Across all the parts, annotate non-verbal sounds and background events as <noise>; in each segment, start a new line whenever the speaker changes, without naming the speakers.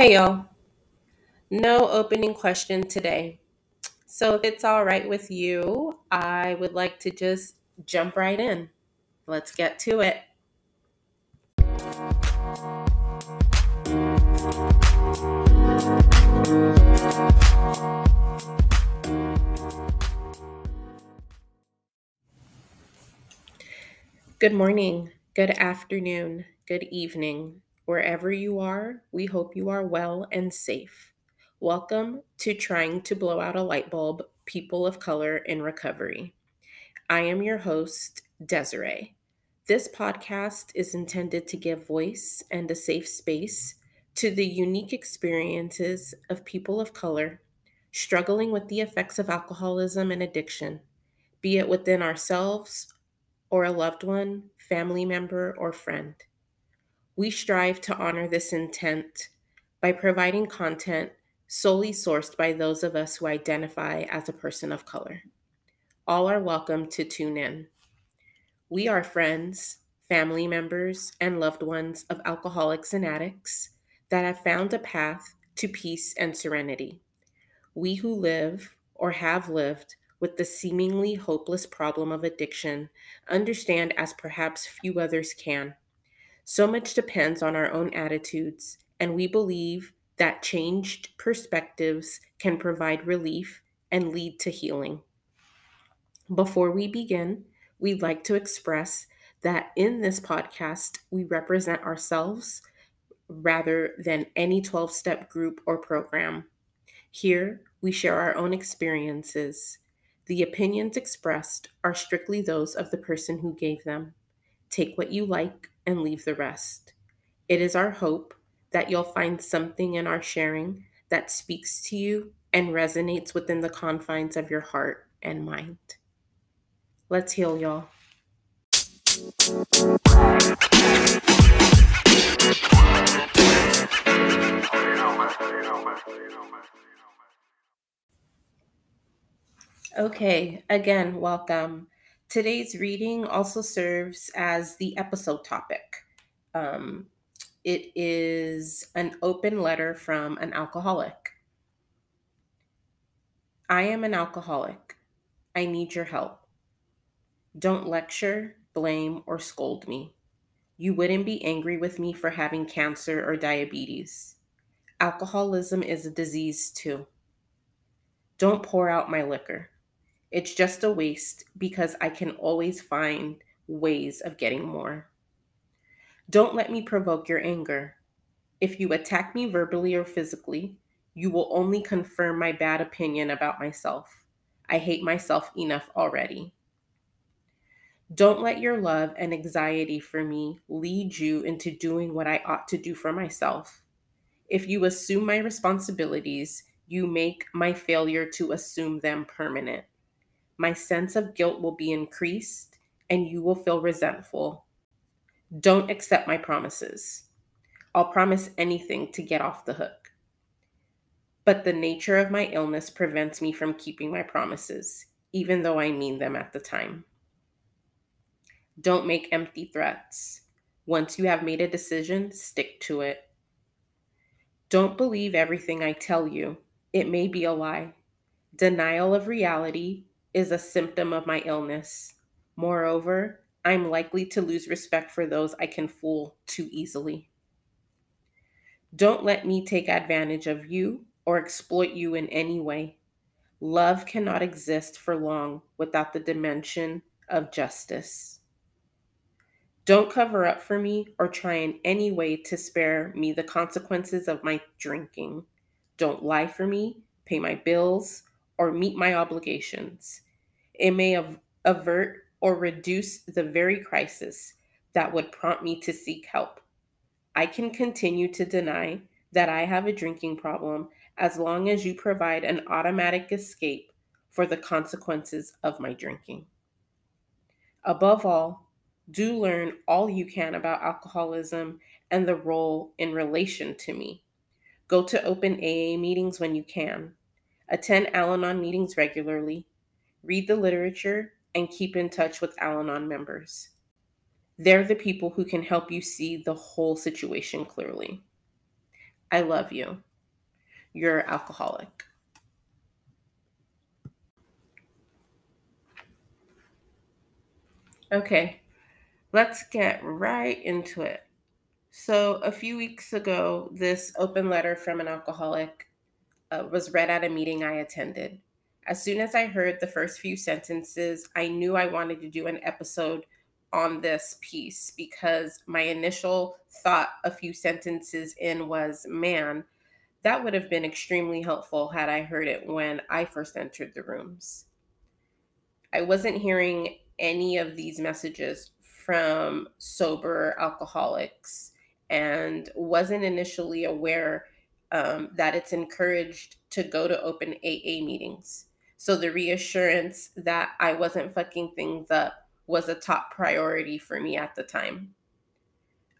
Hey y'all, no opening question today. So, if it's all right with you, I would like to just jump right in. Let's get to it. Good morning, good afternoon, good evening. Wherever you are, we hope you are well and safe. Welcome to Trying to Blow Out a Light Bulb People of Color in Recovery. I am your host, Desiree. This podcast is intended to give voice and a safe space to the unique experiences of people of color struggling with the effects of alcoholism and addiction, be it within ourselves or a loved one, family member, or friend. We strive to honor this intent by providing content solely sourced by those of us who identify as a person of color. All are welcome to tune in. We are friends, family members, and loved ones of alcoholics and addicts that have found a path to peace and serenity. We who live or have lived with the seemingly hopeless problem of addiction understand as perhaps few others can. So much depends on our own attitudes, and we believe that changed perspectives can provide relief and lead to healing. Before we begin, we'd like to express that in this podcast, we represent ourselves rather than any 12 step group or program. Here, we share our own experiences. The opinions expressed are strictly those of the person who gave them. Take what you like and leave the rest. It is our hope that you'll find something in our sharing that speaks to you and resonates within the confines of your heart and mind. Let's heal, y'all. Okay, again, welcome. Today's reading also serves as the episode topic. Um, it is an open letter from an alcoholic. I am an alcoholic. I need your help. Don't lecture, blame, or scold me. You wouldn't be angry with me for having cancer or diabetes. Alcoholism is a disease too. Don't pour out my liquor. It's just a waste because I can always find ways of getting more. Don't let me provoke your anger. If you attack me verbally or physically, you will only confirm my bad opinion about myself. I hate myself enough already. Don't let your love and anxiety for me lead you into doing what I ought to do for myself. If you assume my responsibilities, you make my failure to assume them permanent my sense of guilt will be increased and you will feel resentful. Don't accept my promises. I'll promise anything to get off the hook. But the nature of my illness prevents me from keeping my promises, even though I mean them at the time. Don't make empty threats. Once you have made a decision, stick to it. Don't believe everything I tell you. It may be a lie. Denial of reality is a symptom of my illness. Moreover, I'm likely to lose respect for those I can fool too easily. Don't let me take advantage of you or exploit you in any way. Love cannot exist for long without the dimension of justice. Don't cover up for me or try in any way to spare me the consequences of my drinking. Don't lie for me, pay my bills, or meet my obligations. It may av- avert or reduce the very crisis that would prompt me to seek help. I can continue to deny that I have a drinking problem as long as you provide an automatic escape for the consequences of my drinking. Above all, do learn all you can about alcoholism and the role in relation to me. Go to open AA meetings when you can. Attend Al Anon meetings regularly, read the literature, and keep in touch with Al Anon members. They're the people who can help you see the whole situation clearly. I love you. Your alcoholic. Okay, let's get right into it. So, a few weeks ago, this open letter from an alcoholic uh, was read at a meeting I attended. As soon as I heard the first few sentences, I knew I wanted to do an episode on this piece because my initial thought a few sentences in was man, that would have been extremely helpful had I heard it when I first entered the rooms. I wasn't hearing any of these messages from sober alcoholics and wasn't initially aware um, that it's encouraged to go to open AA meetings. So the reassurance that I wasn't fucking things up was a top priority for me at the time.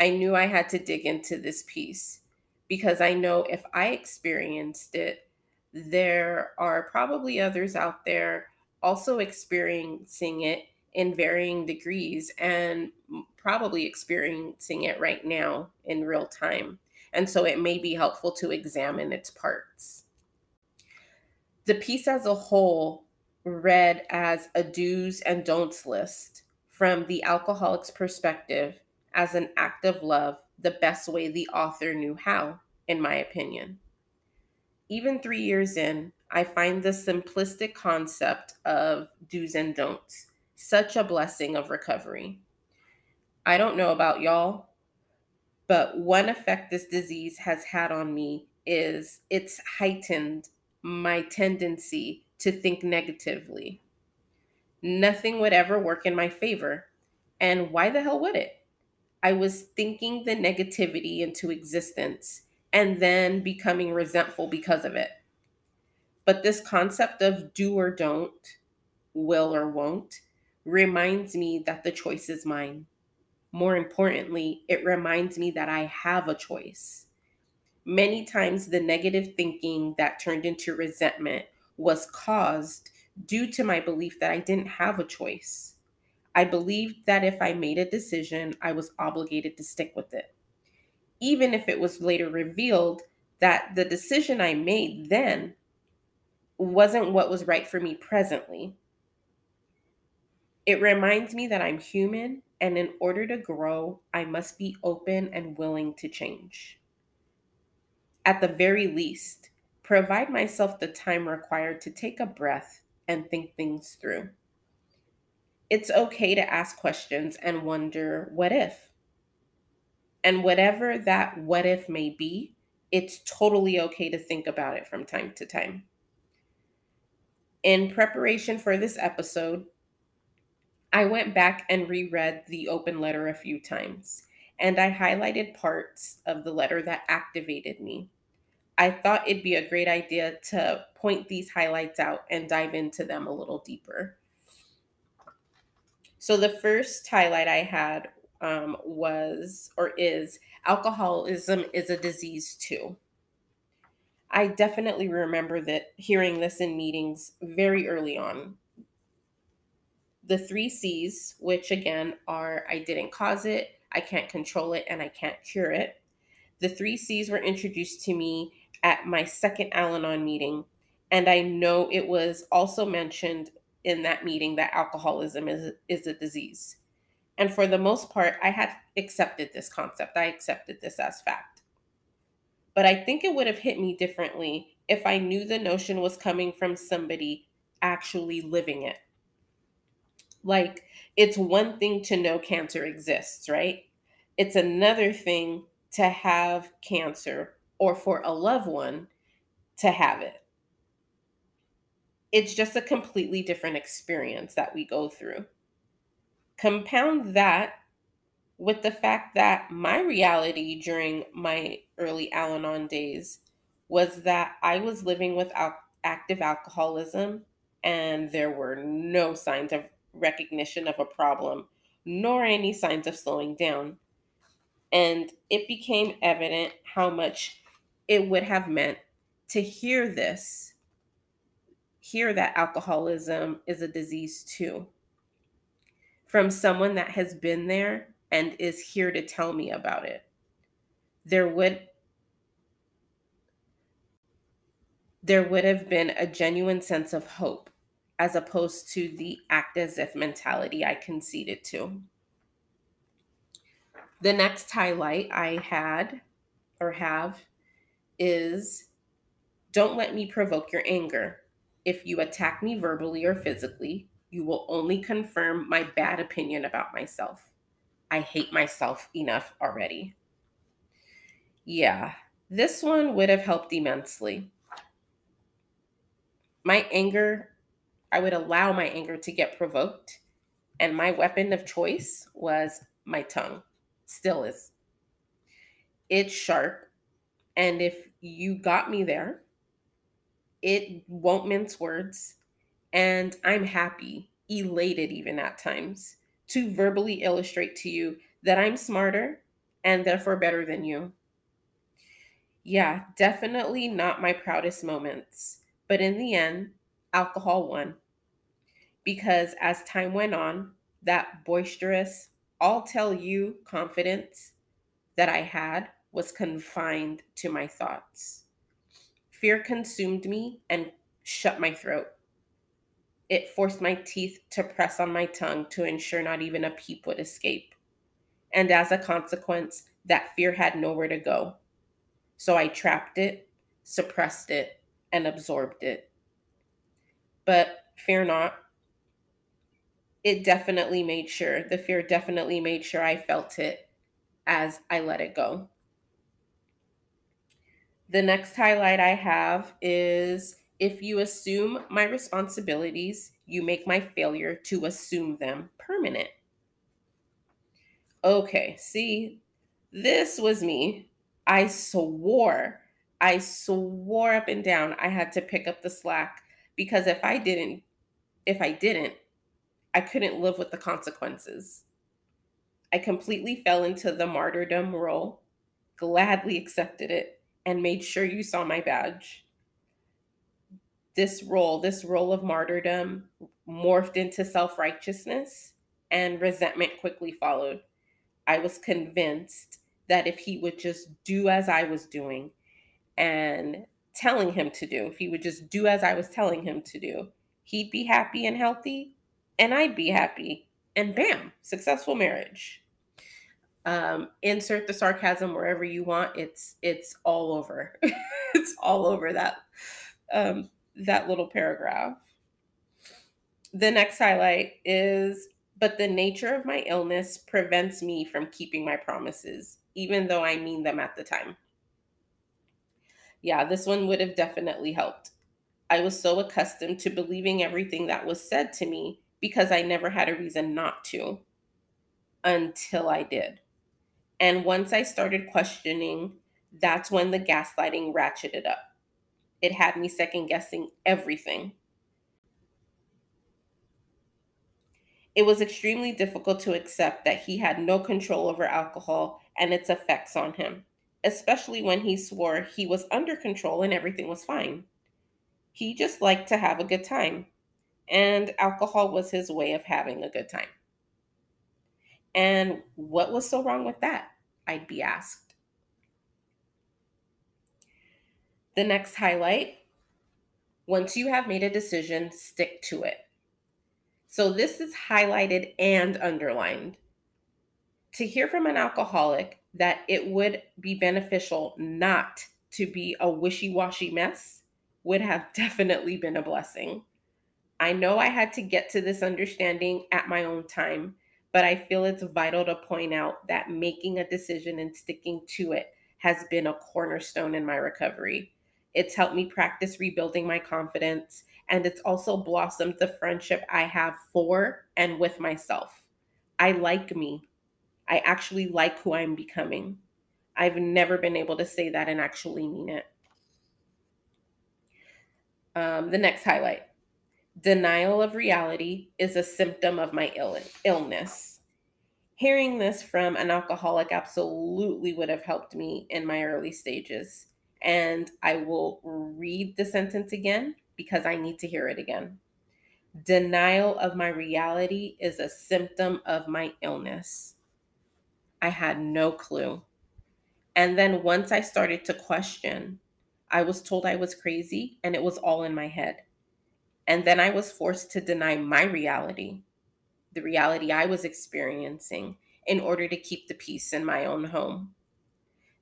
I knew I had to dig into this piece because I know if I experienced it, there are probably others out there also experiencing it in varying degrees and probably experiencing it right now in real time. And so it may be helpful to examine its parts. The piece as a whole read as a do's and don'ts list from the alcoholic's perspective as an act of love, the best way the author knew how, in my opinion. Even three years in, I find the simplistic concept of do's and don'ts such a blessing of recovery. I don't know about y'all, but one effect this disease has had on me is it's heightened my tendency to think negatively. Nothing would ever work in my favor. And why the hell would it? I was thinking the negativity into existence and then becoming resentful because of it. But this concept of do or don't, will or won't, reminds me that the choice is mine. More importantly, it reminds me that I have a choice. Many times, the negative thinking that turned into resentment was caused due to my belief that I didn't have a choice. I believed that if I made a decision, I was obligated to stick with it. Even if it was later revealed that the decision I made then wasn't what was right for me presently. It reminds me that I'm human, and in order to grow, I must be open and willing to change. At the very least, provide myself the time required to take a breath and think things through. It's okay to ask questions and wonder, what if? And whatever that what if may be, it's totally okay to think about it from time to time. In preparation for this episode, I went back and reread the open letter a few times, and I highlighted parts of the letter that activated me. I thought it'd be a great idea to point these highlights out and dive into them a little deeper. So, the first highlight I had um, was or is alcoholism is a disease too. I definitely remember that hearing this in meetings very early on the three C's, which again are I didn't cause it, I can't control it, and I can't cure it. The three C's were introduced to me at my second Al Anon meeting. And I know it was also mentioned in that meeting that alcoholism is, is a disease. And for the most part, I had accepted this concept. I accepted this as fact. But I think it would have hit me differently if I knew the notion was coming from somebody actually living it. Like, it's one thing to know cancer exists, right? It's another thing to have cancer or for a loved one to have it. It's just a completely different experience that we go through. Compound that with the fact that my reality during my early Al Anon days was that I was living with al- active alcoholism and there were no signs of recognition of a problem, nor any signs of slowing down. And it became evident how much it would have meant to hear this, hear that alcoholism is a disease too, from someone that has been there and is here to tell me about it. There would there would have been a genuine sense of hope as opposed to the act as if mentality I conceded to. The next highlight I had or have is don't let me provoke your anger. If you attack me verbally or physically, you will only confirm my bad opinion about myself. I hate myself enough already. Yeah, this one would have helped immensely. My anger, I would allow my anger to get provoked, and my weapon of choice was my tongue. Still is. It's sharp, and if you got me there, it won't mince words, and I'm happy, elated even at times, to verbally illustrate to you that I'm smarter and therefore better than you. Yeah, definitely not my proudest moments. But in the end, alcohol won. Because as time went on, that boisterous, I'll tell you confidence that I had was confined to my thoughts. Fear consumed me and shut my throat. It forced my teeth to press on my tongue to ensure not even a peep would escape. And as a consequence, that fear had nowhere to go. So I trapped it, suppressed it, and absorbed it. But fear not, it definitely made sure, the fear definitely made sure I felt it as I let it go. The next highlight I have is if you assume my responsibilities, you make my failure to assume them permanent. Okay, see, this was me I swore, I swore up and down I had to pick up the slack because if I didn't, if I didn't, I couldn't live with the consequences. I completely fell into the martyrdom role, gladly accepted it, and made sure you saw my badge. This role, this role of martyrdom, morphed into self righteousness, and resentment quickly followed. I was convinced that if he would just do as I was doing and telling him to do, if he would just do as I was telling him to do, he'd be happy and healthy, and I'd be happy. And bam, successful marriage. Um, insert the sarcasm wherever you want. It's it's all over. <laughs> it's all over that um, that little paragraph. The next highlight is but the nature of my illness prevents me from keeping my promises even though I mean them at the time. Yeah, this one would have definitely helped. I was so accustomed to believing everything that was said to me because I never had a reason not to until I did. And once I started questioning, that's when the gaslighting ratcheted up. It had me second guessing everything. It was extremely difficult to accept that he had no control over alcohol and its effects on him, especially when he swore he was under control and everything was fine. He just liked to have a good time, and alcohol was his way of having a good time. And what was so wrong with that? I'd be asked. The next highlight once you have made a decision, stick to it. So this is highlighted and underlined to hear from an alcoholic that it would be beneficial not to be a wishy washy mess would have <laughs> definitely been a blessing. I know I had to get to this understanding at my own time, but I feel it's vital to point out that making a decision and sticking to it has been a cornerstone in my recovery. It's helped me practice rebuilding my confidence, and it's also blossomed the friendship I have for and with myself. I like me. I actually like who I'm becoming. I've never been able to say that and actually mean it. Um, the next highlight denial of reality is a symptom of my Ill- illness. Hearing this from an alcoholic absolutely would have helped me in my early stages. And I will read the sentence again because I need to hear it again. Denial of my reality is a symptom of my illness. I had no clue. And then once I started to question, I was told I was crazy and it was all in my head. And then I was forced to deny my reality, the reality I was experiencing, in order to keep the peace in my own home.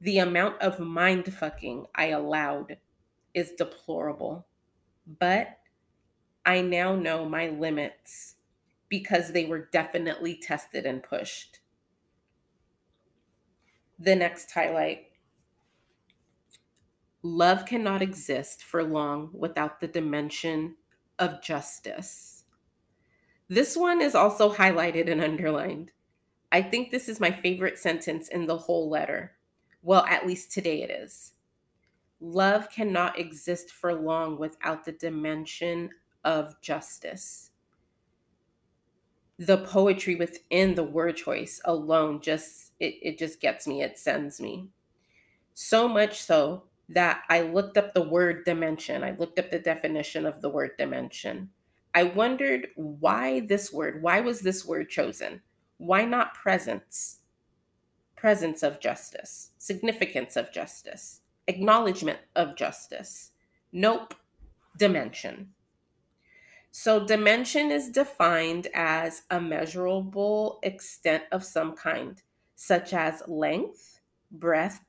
The amount of mind fucking I allowed is deplorable. But I now know my limits because they were definitely tested and pushed. The next highlight love cannot exist for long without the dimension of justice. This one is also highlighted and underlined. I think this is my favorite sentence in the whole letter. Well, at least today it is. Love cannot exist for long without the dimension of justice. The poetry within the word choice alone just it, it just gets me, it sends me. So much so that I looked up the word dimension. I looked up the definition of the word dimension. I wondered why this word, why was this word chosen? Why not presence? Presence of justice, significance of justice, acknowledgement of justice. Nope, dimension. So, dimension is defined as a measurable extent of some kind, such as length, breadth,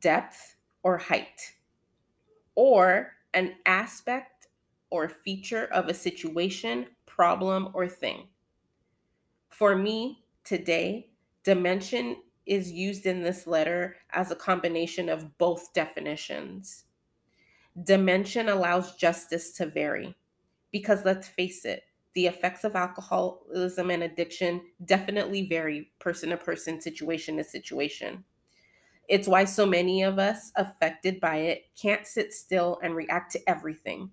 depth, or height, or an aspect or feature of a situation, problem, or thing. For me, today, dimension is used in this letter as a combination of both definitions. Dimension allows justice to vary because let's face it, the effects of alcoholism and addiction definitely vary person to person, situation to situation. It's why so many of us affected by it can't sit still and react to everything,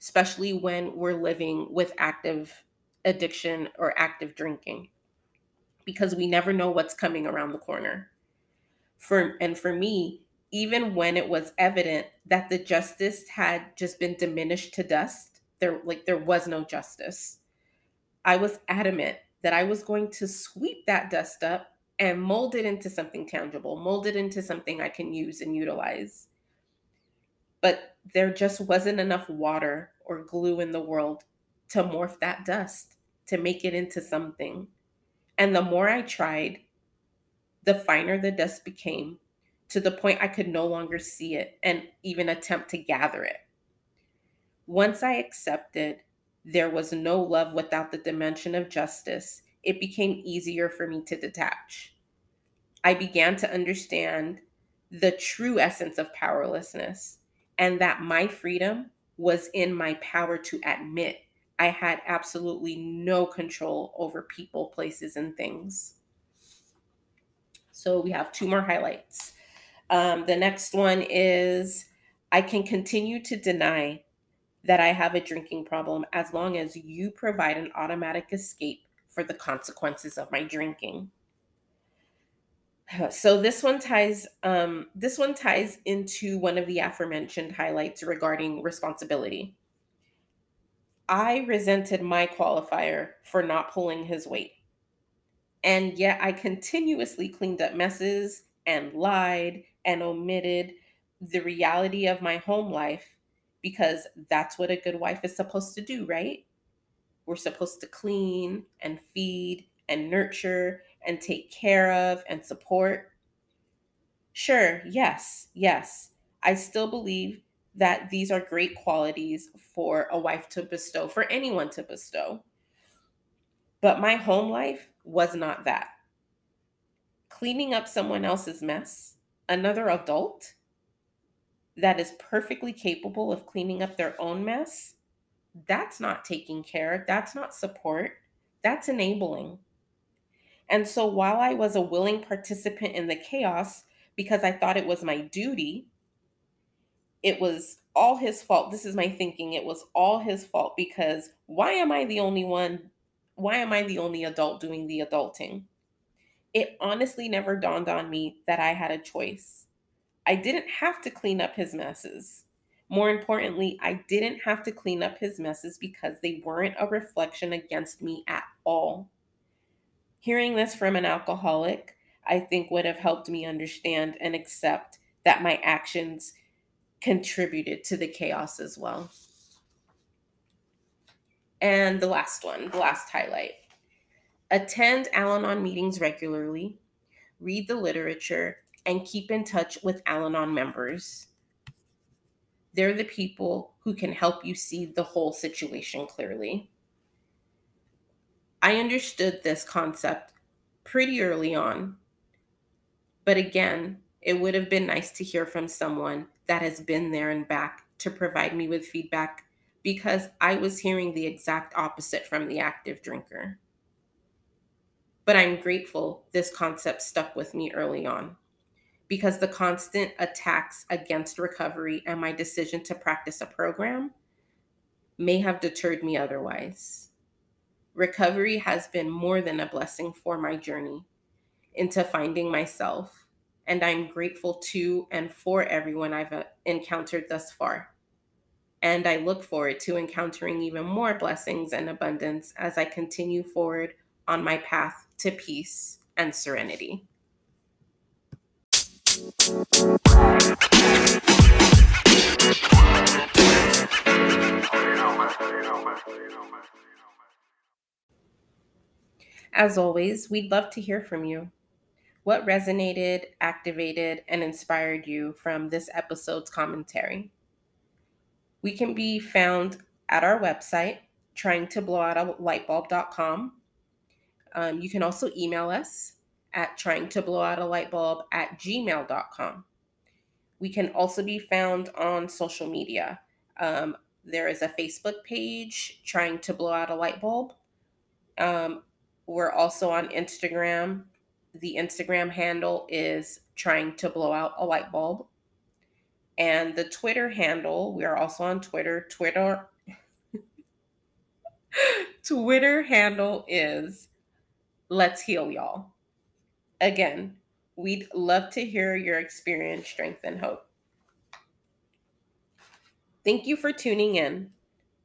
especially when we're living with active addiction or active drinking, because we never know what's coming around the corner. For and for me, even when it was evident that the justice had just been diminished to dust, there like there was no justice. I was adamant that I was going to sweep that dust up and mold it into something tangible, mold it into something I can use and utilize. But there just wasn't enough water or glue in the world to morph that dust, to make it into something. And the more I tried, the finer the dust became to the point I could no longer see it and even attempt to gather it. Once I accepted there was no love without the dimension of justice it became easier for me to detach. I began to understand the true essence of powerlessness and that my freedom was in my power to admit I had absolutely no control over people, places, and things. So we have two more highlights. Um, the next one is I can continue to deny that I have a drinking problem as long as you provide an automatic escape for the consequences of my drinking. <sighs> So this one ties um, this one ties into one of the aforementioned highlights regarding responsibility. I resented my qualifier for not pulling his weight. And yet I continuously cleaned up messes and lied and omitted the reality of my home life because that's what a good wife is supposed to do, right? We're supposed to clean and feed and nurture and take care of and support. Sure, yes, yes. I still believe that these are great qualities for a wife to bestow, for anyone to bestow. But my home life was not that. Cleaning up someone else's mess, another adult that is perfectly capable of cleaning up their own mess, that's not taking care. That's not support. That's enabling. And so while I was a willing participant in the chaos because I thought it was my duty, it was all his fault. This is my thinking. It was all his fault because why am I the only one? Why am I the only adult doing the adulting? It honestly never dawned on me that I had a choice. I didn't have to clean up his messes. More importantly, I didn't have to clean up his messes because they weren't a reflection against me at all. Hearing this from an alcoholic, I think would have helped me understand and accept that my actions contributed to the chaos as well. And the last one, the last highlight attend Al Anon meetings regularly, read the literature, and keep in touch with Al Anon members. They're the people who can help you see the whole situation clearly. I understood this concept pretty early on. But again, it would have been nice to hear from someone that has been there and back to provide me with feedback because I was hearing the exact opposite from the active drinker. But I'm grateful this concept stuck with me early on because the constant attacks against recovery and my decision to practice a program may have deterred me otherwise. Recovery has been more than a blessing for my journey into finding myself, and I'm grateful to and for everyone I've uh, encountered thus far. And I look forward to encountering even more blessings and abundance as I continue forward on my path to peace and serenity. As always, we'd love to hear from you. What resonated, activated, and inspired you from this episode's commentary? We can be found at our website, trying to blow out a lightbulb.com. Um, you can also email us at trying to blow out a light bulb at gmail.com. We can also be found on social media. Um, there is a Facebook page, Trying to Blow Out a Light Bulb. Um, we're also on Instagram. The Instagram handle is Trying to Blow Out a Light Bulb. And the Twitter handle, we are also on Twitter. Twitter <laughs> Twitter handle is Let's Heal Y'all. Again, we'd love to hear your experience, strength, and hope. Thank you for tuning in.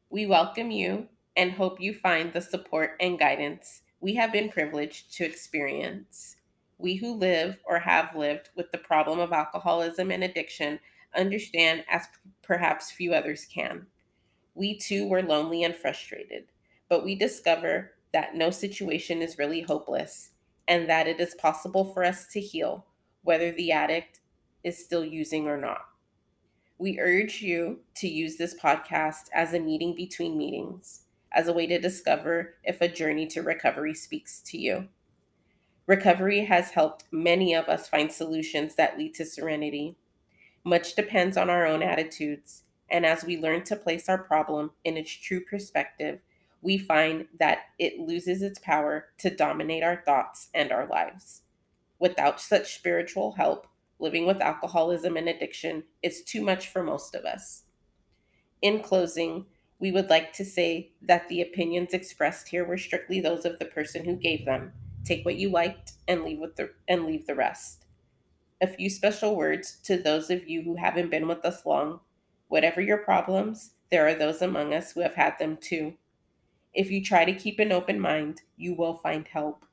We welcome you and hope you find the support and guidance we have been privileged to experience. We who live or have lived with the problem of alcoholism and addiction understand as perhaps few others can. We too were lonely and frustrated, but we discover that no situation is really hopeless and that it is possible for us to heal, whether the addict is still using or not. We urge you to use this podcast as a meeting between meetings, as a way to discover if a journey to recovery speaks to you. Recovery has helped many of us find solutions that lead to serenity. Much depends on our own attitudes, and as we learn to place our problem in its true perspective, we find that it loses its power to dominate our thoughts and our lives. Without such spiritual help, living with alcoholism and addiction is too much for most of us. In closing, we would like to say that the opinions expressed here were strictly those of the person who gave them. Take what you liked and leave with the and leave the rest. A few special words to those of you who haven't been with us long. Whatever your problems, there are those among us who have had them too. If you try to keep an open mind, you will find help.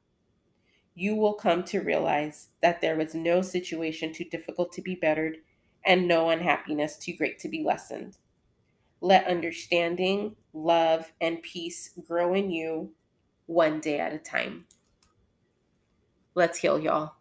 You will come to realize that there was no situation too difficult to be bettered and no unhappiness too great to be lessened. Let understanding, love, and peace grow in you one day at a time. Let's heal, y'all.